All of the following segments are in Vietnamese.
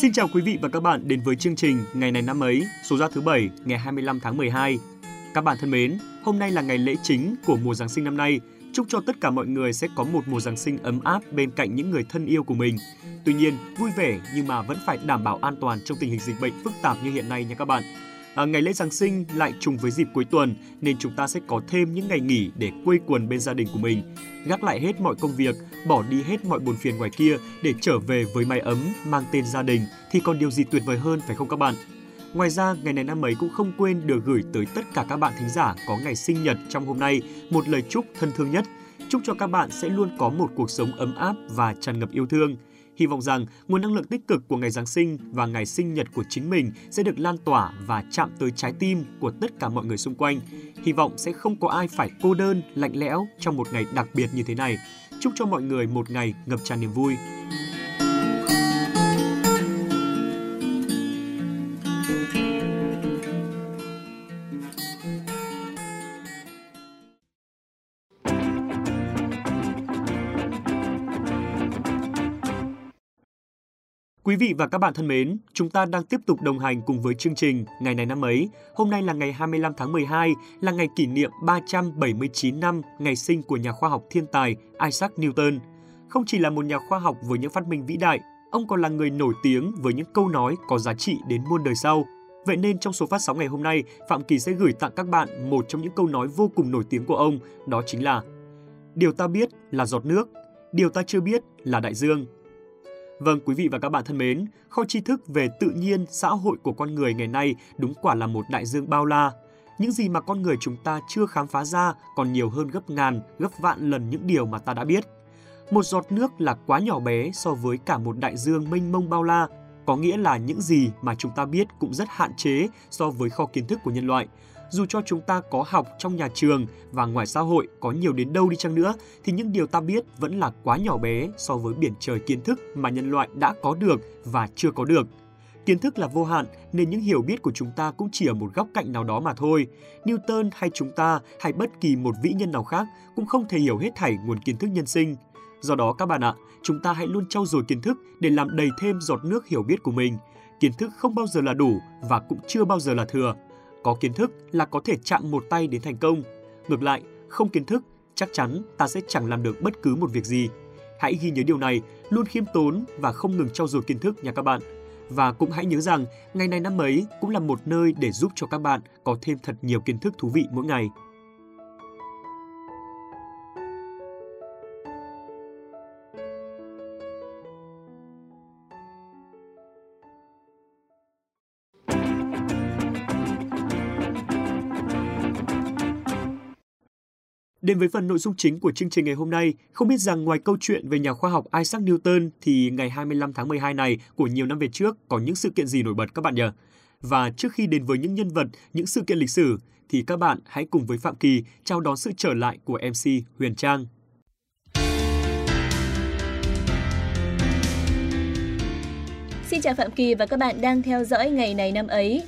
Xin chào quý vị và các bạn đến với chương trình Ngày này năm ấy, số ra thứ bảy, ngày 25 tháng 12. Các bạn thân mến, hôm nay là ngày lễ chính của mùa Giáng sinh năm nay. Chúc cho tất cả mọi người sẽ có một mùa Giáng sinh ấm áp bên cạnh những người thân yêu của mình. Tuy nhiên, vui vẻ nhưng mà vẫn phải đảm bảo an toàn trong tình hình dịch bệnh phức tạp như hiện nay nha các bạn. À, ngày lễ Giáng sinh lại trùng với dịp cuối tuần nên chúng ta sẽ có thêm những ngày nghỉ để quây quần bên gia đình của mình. Gác lại hết mọi công việc, bỏ đi hết mọi buồn phiền ngoài kia để trở về với mái ấm mang tên gia đình thì còn điều gì tuyệt vời hơn phải không các bạn? Ngoài ra, ngày này năm ấy cũng không quên được gửi tới tất cả các bạn thính giả có ngày sinh nhật trong hôm nay một lời chúc thân thương nhất. Chúc cho các bạn sẽ luôn có một cuộc sống ấm áp và tràn ngập yêu thương. Hy vọng rằng nguồn năng lượng tích cực của ngày Giáng sinh và ngày sinh nhật của chính mình sẽ được lan tỏa và chạm tới trái tim của tất cả mọi người xung quanh. Hy vọng sẽ không có ai phải cô đơn, lạnh lẽo trong một ngày đặc biệt như thế này. Chúc cho mọi người một ngày ngập tràn niềm vui. Vị và các bạn thân mến, chúng ta đang tiếp tục đồng hành cùng với chương trình Ngày này năm ấy. Hôm nay là ngày 25 tháng 12, là ngày kỷ niệm 379 năm ngày sinh của nhà khoa học thiên tài Isaac Newton. Không chỉ là một nhà khoa học với những phát minh vĩ đại, ông còn là người nổi tiếng với những câu nói có giá trị đến muôn đời sau. Vậy nên trong số phát sóng ngày hôm nay, Phạm Kỳ sẽ gửi tặng các bạn một trong những câu nói vô cùng nổi tiếng của ông, đó chính là Điều ta biết là giọt nước, điều ta chưa biết là đại dương, Vâng, quý vị và các bạn thân mến, kho tri thức về tự nhiên, xã hội của con người ngày nay đúng quả là một đại dương bao la. Những gì mà con người chúng ta chưa khám phá ra còn nhiều hơn gấp ngàn, gấp vạn lần những điều mà ta đã biết. Một giọt nước là quá nhỏ bé so với cả một đại dương mênh mông bao la, có nghĩa là những gì mà chúng ta biết cũng rất hạn chế so với kho kiến thức của nhân loại dù cho chúng ta có học trong nhà trường và ngoài xã hội có nhiều đến đâu đi chăng nữa thì những điều ta biết vẫn là quá nhỏ bé so với biển trời kiến thức mà nhân loại đã có được và chưa có được. Kiến thức là vô hạn nên những hiểu biết của chúng ta cũng chỉ ở một góc cạnh nào đó mà thôi. Newton hay chúng ta hay bất kỳ một vĩ nhân nào khác cũng không thể hiểu hết thảy nguồn kiến thức nhân sinh. Do đó các bạn ạ, chúng ta hãy luôn trau dồi kiến thức để làm đầy thêm giọt nước hiểu biết của mình. Kiến thức không bao giờ là đủ và cũng chưa bao giờ là thừa. Có kiến thức là có thể chạm một tay đến thành công. Ngược lại, không kiến thức, chắc chắn ta sẽ chẳng làm được bất cứ một việc gì. Hãy ghi nhớ điều này, luôn khiêm tốn và không ngừng trau dồi kiến thức nha các bạn. Và cũng hãy nhớ rằng, ngày này năm ấy cũng là một nơi để giúp cho các bạn có thêm thật nhiều kiến thức thú vị mỗi ngày. Đến với phần nội dung chính của chương trình ngày hôm nay, không biết rằng ngoài câu chuyện về nhà khoa học Isaac Newton thì ngày 25 tháng 12 này của nhiều năm về trước có những sự kiện gì nổi bật các bạn nhỉ? Và trước khi đến với những nhân vật, những sự kiện lịch sử thì các bạn hãy cùng với Phạm Kỳ chào đón sự trở lại của MC Huyền Trang. Xin chào Phạm Kỳ và các bạn đang theo dõi ngày này năm ấy.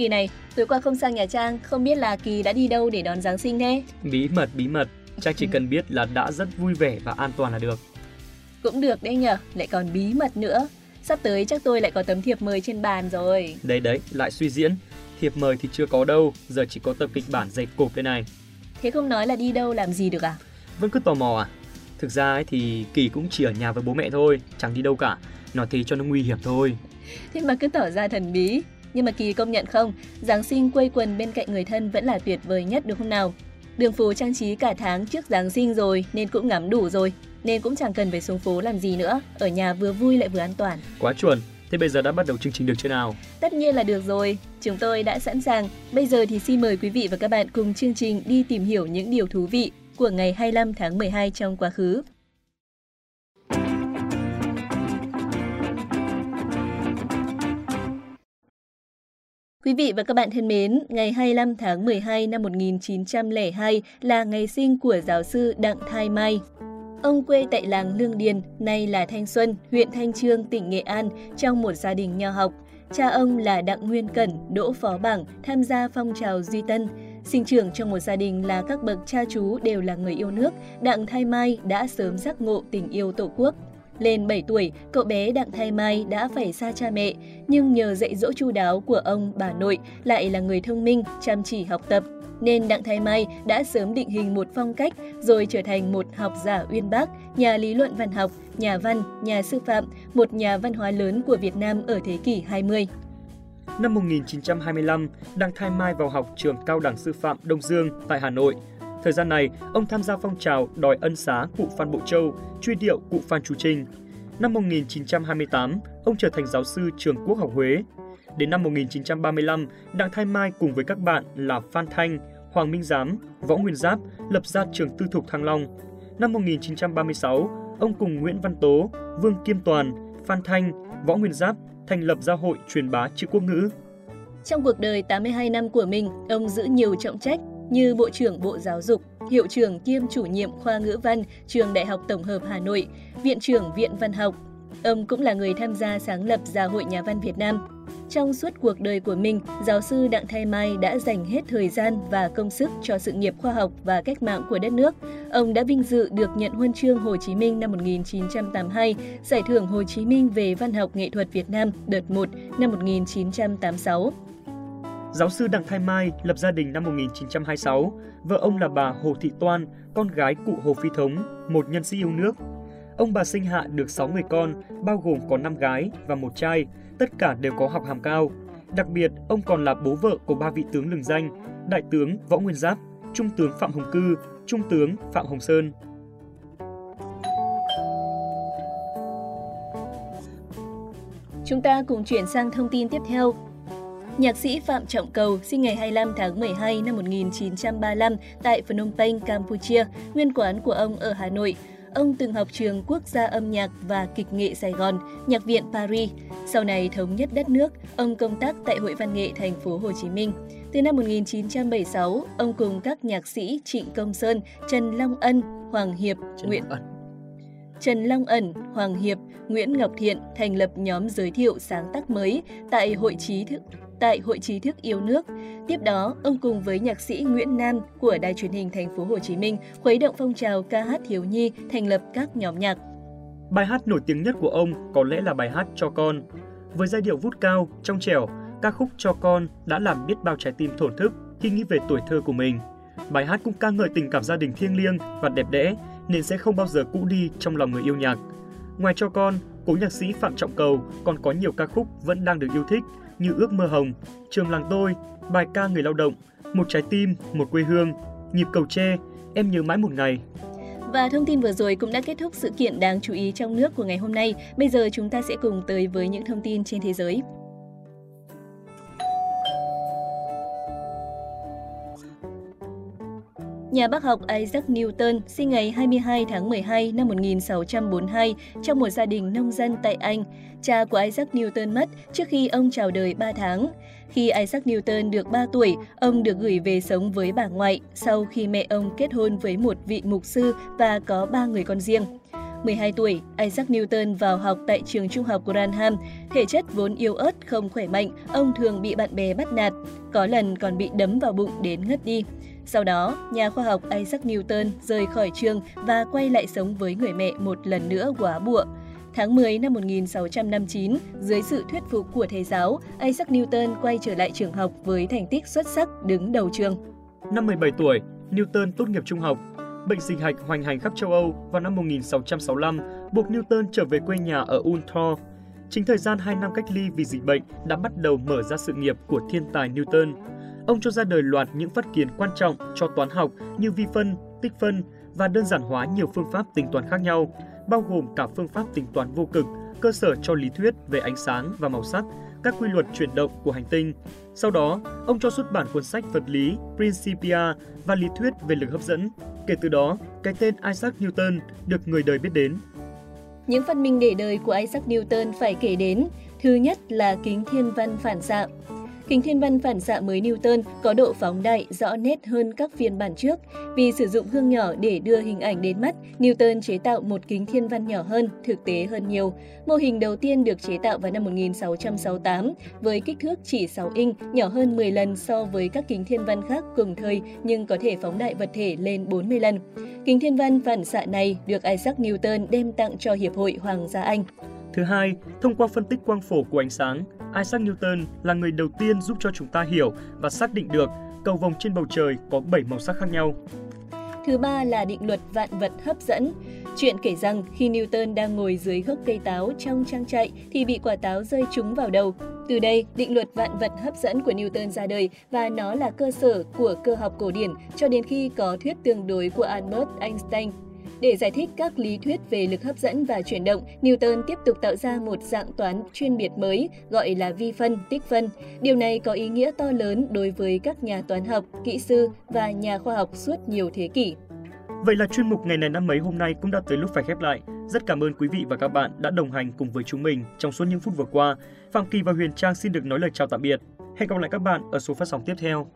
Kỳ này, tối qua không sang nhà Trang, không biết là Kỳ đã đi đâu để đón Giáng sinh thế? Bí mật, bí mật. Trang chỉ cần biết là đã rất vui vẻ và an toàn là được. Cũng được đấy nhở, lại còn bí mật nữa. Sắp tới chắc tôi lại có tấm thiệp mời trên bàn rồi. Đấy đấy, lại suy diễn. Thiệp mời thì chưa có đâu, giờ chỉ có tập kịch bản dày cộp đây này. Thế không nói là đi đâu làm gì được à? Vẫn cứ tò mò à? Thực ra ấy thì Kỳ cũng chỉ ở nhà với bố mẹ thôi, chẳng đi đâu cả. Nói thế cho nó nguy hiểm thôi. Thế mà cứ tỏ ra thần bí. Nhưng mà Kỳ công nhận không, Giáng sinh quây quần bên cạnh người thân vẫn là tuyệt vời nhất đúng không nào? Đường phố trang trí cả tháng trước Giáng sinh rồi nên cũng ngắm đủ rồi, nên cũng chẳng cần phải xuống phố làm gì nữa, ở nhà vừa vui lại vừa an toàn. Quá chuẩn, thế bây giờ đã bắt đầu chương trình được chưa nào? Tất nhiên là được rồi, chúng tôi đã sẵn sàng. Bây giờ thì xin mời quý vị và các bạn cùng chương trình đi tìm hiểu những điều thú vị của ngày 25 tháng 12 trong quá khứ. Quý vị và các bạn thân mến, ngày 25 tháng 12 năm 1902 là ngày sinh của giáo sư Đặng Thái Mai. Ông quê tại làng Lương Điền, nay là Thanh Xuân, huyện Thanh Trương, tỉnh Nghệ An, trong một gia đình nho học. Cha ông là Đặng Nguyên Cẩn, Đỗ Phó Bảng, tham gia phong trào Duy Tân. Sinh trưởng trong một gia đình là các bậc cha chú đều là người yêu nước, Đặng Thái Mai đã sớm giác ngộ tình yêu Tổ quốc. Lên 7 tuổi, cậu bé Đặng Thái Mai đã phải xa cha mẹ, nhưng nhờ dạy dỗ chu đáo của ông, bà nội lại là người thông minh, chăm chỉ học tập, nên Đặng Thái Mai đã sớm định hình một phong cách rồi trở thành một học giả uyên bác, nhà lý luận văn học, nhà văn, nhà sư phạm, một nhà văn hóa lớn của Việt Nam ở thế kỷ 20. Năm 1925, Đặng Thái Mai vào học trường Cao đẳng Sư phạm Đông Dương tại Hà Nội. Thời gian này, ông tham gia phong trào đòi ân xá cụ Phan Bộ Châu, truy điệu cụ Phan Chu Trinh. Năm 1928, ông trở thành giáo sư trường Quốc học Huế. Đến năm 1935, Đặng Thái Mai cùng với các bạn là Phan Thanh, Hoàng Minh Giám, Võ Nguyên Giáp lập ra trường tư thục Thăng Long. Năm 1936, ông cùng Nguyễn Văn Tố, Vương kim Toàn, Phan Thanh, Võ Nguyên Giáp thành lập gia hội truyền bá chữ quốc ngữ. Trong cuộc đời 82 năm của mình, ông giữ nhiều trọng trách như Bộ trưởng Bộ Giáo dục, Hiệu trưởng kiêm chủ nhiệm khoa ngữ văn Trường Đại học Tổng hợp Hà Nội, Viện trưởng Viện Văn học. Ông cũng là người tham gia sáng lập Gia hội Nhà văn Việt Nam. Trong suốt cuộc đời của mình, giáo sư Đặng Thái Mai đã dành hết thời gian và công sức cho sự nghiệp khoa học và cách mạng của đất nước. Ông đã vinh dự được nhận huân chương Hồ Chí Minh năm 1982, giải thưởng Hồ Chí Minh về văn học nghệ thuật Việt Nam đợt 1 năm 1986. Giáo sư Đặng Thái Mai lập gia đình năm 1926, vợ ông là bà Hồ Thị Toan, con gái cụ Hồ Phi Thống, một nhân sĩ yêu nước. Ông bà sinh hạ được 6 người con, bao gồm có 5 gái và một trai, tất cả đều có học hàm cao. Đặc biệt, ông còn là bố vợ của ba vị tướng lừng danh, Đại tướng Võ Nguyên Giáp, Trung tướng Phạm Hồng Cư, Trung tướng Phạm Hồng Sơn. Chúng ta cùng chuyển sang thông tin tiếp theo. Nhạc sĩ Phạm Trọng Cầu sinh ngày 25 tháng 12 năm 1935 tại Phnom Penh, Campuchia, nguyên quán của ông ở Hà Nội. Ông từng học trường Quốc gia âm nhạc và kịch nghệ Sài Gòn, Nhạc viện Paris. Sau này thống nhất đất nước, ông công tác tại Hội Văn nghệ thành phố Hồ Chí Minh. Từ năm 1976, ông cùng các nhạc sĩ Trịnh Công Sơn, Trần Long Ân, Hoàng Hiệp, Trần Nguyễn Ân. Trần Long Ẩn, Hoàng Hiệp, Nguyễn Ngọc Thiện thành lập nhóm giới thiệu sáng tác mới tại Hội trí thức tại Hội trí thức yêu nước. Tiếp đó, ông cùng với nhạc sĩ Nguyễn Nam của Đài truyền hình thành phố Hồ Chí Minh khuấy động phong trào ca hát thiếu nhi, thành lập các nhóm nhạc. Bài hát nổi tiếng nhất của ông có lẽ là bài hát Cho con. Với giai điệu vút cao, trong trẻo, ca khúc Cho con đã làm biết bao trái tim thổn thức khi nghĩ về tuổi thơ của mình. Bài hát cũng ca ngợi tình cảm gia đình thiêng liêng và đẹp đẽ nên sẽ không bao giờ cũ đi trong lòng người yêu nhạc. Ngoài Cho con, cố nhạc sĩ Phạm Trọng Cầu còn có nhiều ca khúc vẫn đang được yêu thích như Ước mơ hồng, Trường làng tôi, bài ca người lao động, Một trái tim, một quê hương, Nhịp cầu tre, Em nhớ mãi một ngày. Và thông tin vừa rồi cũng đã kết thúc sự kiện đáng chú ý trong nước của ngày hôm nay. Bây giờ chúng ta sẽ cùng tới với những thông tin trên thế giới. Nhà bác học Isaac Newton sinh ngày 22 tháng 12 năm 1642 trong một gia đình nông dân tại Anh. Cha của Isaac Newton mất trước khi ông chào đời 3 tháng. Khi Isaac Newton được 3 tuổi, ông được gửi về sống với bà ngoại sau khi mẹ ông kết hôn với một vị mục sư và có 3 người con riêng. 12 tuổi, Isaac Newton vào học tại trường trung học Granham. Thể chất vốn yếu ớt, không khỏe mạnh, ông thường bị bạn bè bắt nạt, có lần còn bị đấm vào bụng đến ngất đi. Sau đó, nhà khoa học Isaac Newton rời khỏi trường và quay lại sống với người mẹ một lần nữa quá bụa. Tháng 10 năm 1659, dưới sự thuyết phục của thầy giáo, Isaac Newton quay trở lại trường học với thành tích xuất sắc đứng đầu trường. Năm 17 tuổi, Newton tốt nghiệp trung học. Bệnh dịch hạch hoành hành khắp châu Âu vào năm 1665 buộc Newton trở về quê nhà ở Ulthor. Chính thời gian 2 năm cách ly vì dịch bệnh đã bắt đầu mở ra sự nghiệp của thiên tài Newton. Ông cho ra đời loạt những phát kiến quan trọng cho toán học như vi phân, tích phân và đơn giản hóa nhiều phương pháp tính toán khác nhau, bao gồm cả phương pháp tính toán vô cực, cơ sở cho lý thuyết về ánh sáng và màu sắc, các quy luật chuyển động của hành tinh. Sau đó, ông cho xuất bản cuốn sách vật lý Principia và lý thuyết về lực hấp dẫn. Kể từ đó, cái tên Isaac Newton được người đời biết đến. Những phát minh để đời của Isaac Newton phải kể đến. Thứ nhất là kính thiên văn phản xạ. Kính thiên văn phản xạ mới Newton có độ phóng đại rõ nét hơn các phiên bản trước. Vì sử dụng gương nhỏ để đưa hình ảnh đến mắt, Newton chế tạo một kính thiên văn nhỏ hơn, thực tế hơn nhiều. Mô hình đầu tiên được chế tạo vào năm 1668 với kích thước chỉ 6 inch, nhỏ hơn 10 lần so với các kính thiên văn khác cùng thời nhưng có thể phóng đại vật thể lên 40 lần. Kính thiên văn phản xạ này được Isaac Newton đem tặng cho Hiệp hội Hoàng gia Anh. Thứ hai, thông qua phân tích quang phổ của ánh sáng, Isaac Newton là người đầu tiên giúp cho chúng ta hiểu và xác định được cầu vồng trên bầu trời có 7 màu sắc khác nhau. Thứ ba là định luật vạn vật hấp dẫn. Chuyện kể rằng khi Newton đang ngồi dưới gốc cây táo trong trang trại thì bị quả táo rơi trúng vào đầu. Từ đây, định luật vạn vật hấp dẫn của Newton ra đời và nó là cơ sở của cơ học cổ điển cho đến khi có thuyết tương đối của Albert Einstein để giải thích các lý thuyết về lực hấp dẫn và chuyển động, Newton tiếp tục tạo ra một dạng toán chuyên biệt mới gọi là vi phân, tích phân. Điều này có ý nghĩa to lớn đối với các nhà toán học, kỹ sư và nhà khoa học suốt nhiều thế kỷ. Vậy là chuyên mục ngày này năm mấy hôm nay cũng đã tới lúc phải khép lại. Rất cảm ơn quý vị và các bạn đã đồng hành cùng với chúng mình trong suốt những phút vừa qua. Phạm Kỳ và Huyền Trang xin được nói lời chào tạm biệt. Hẹn gặp lại các bạn ở số phát sóng tiếp theo.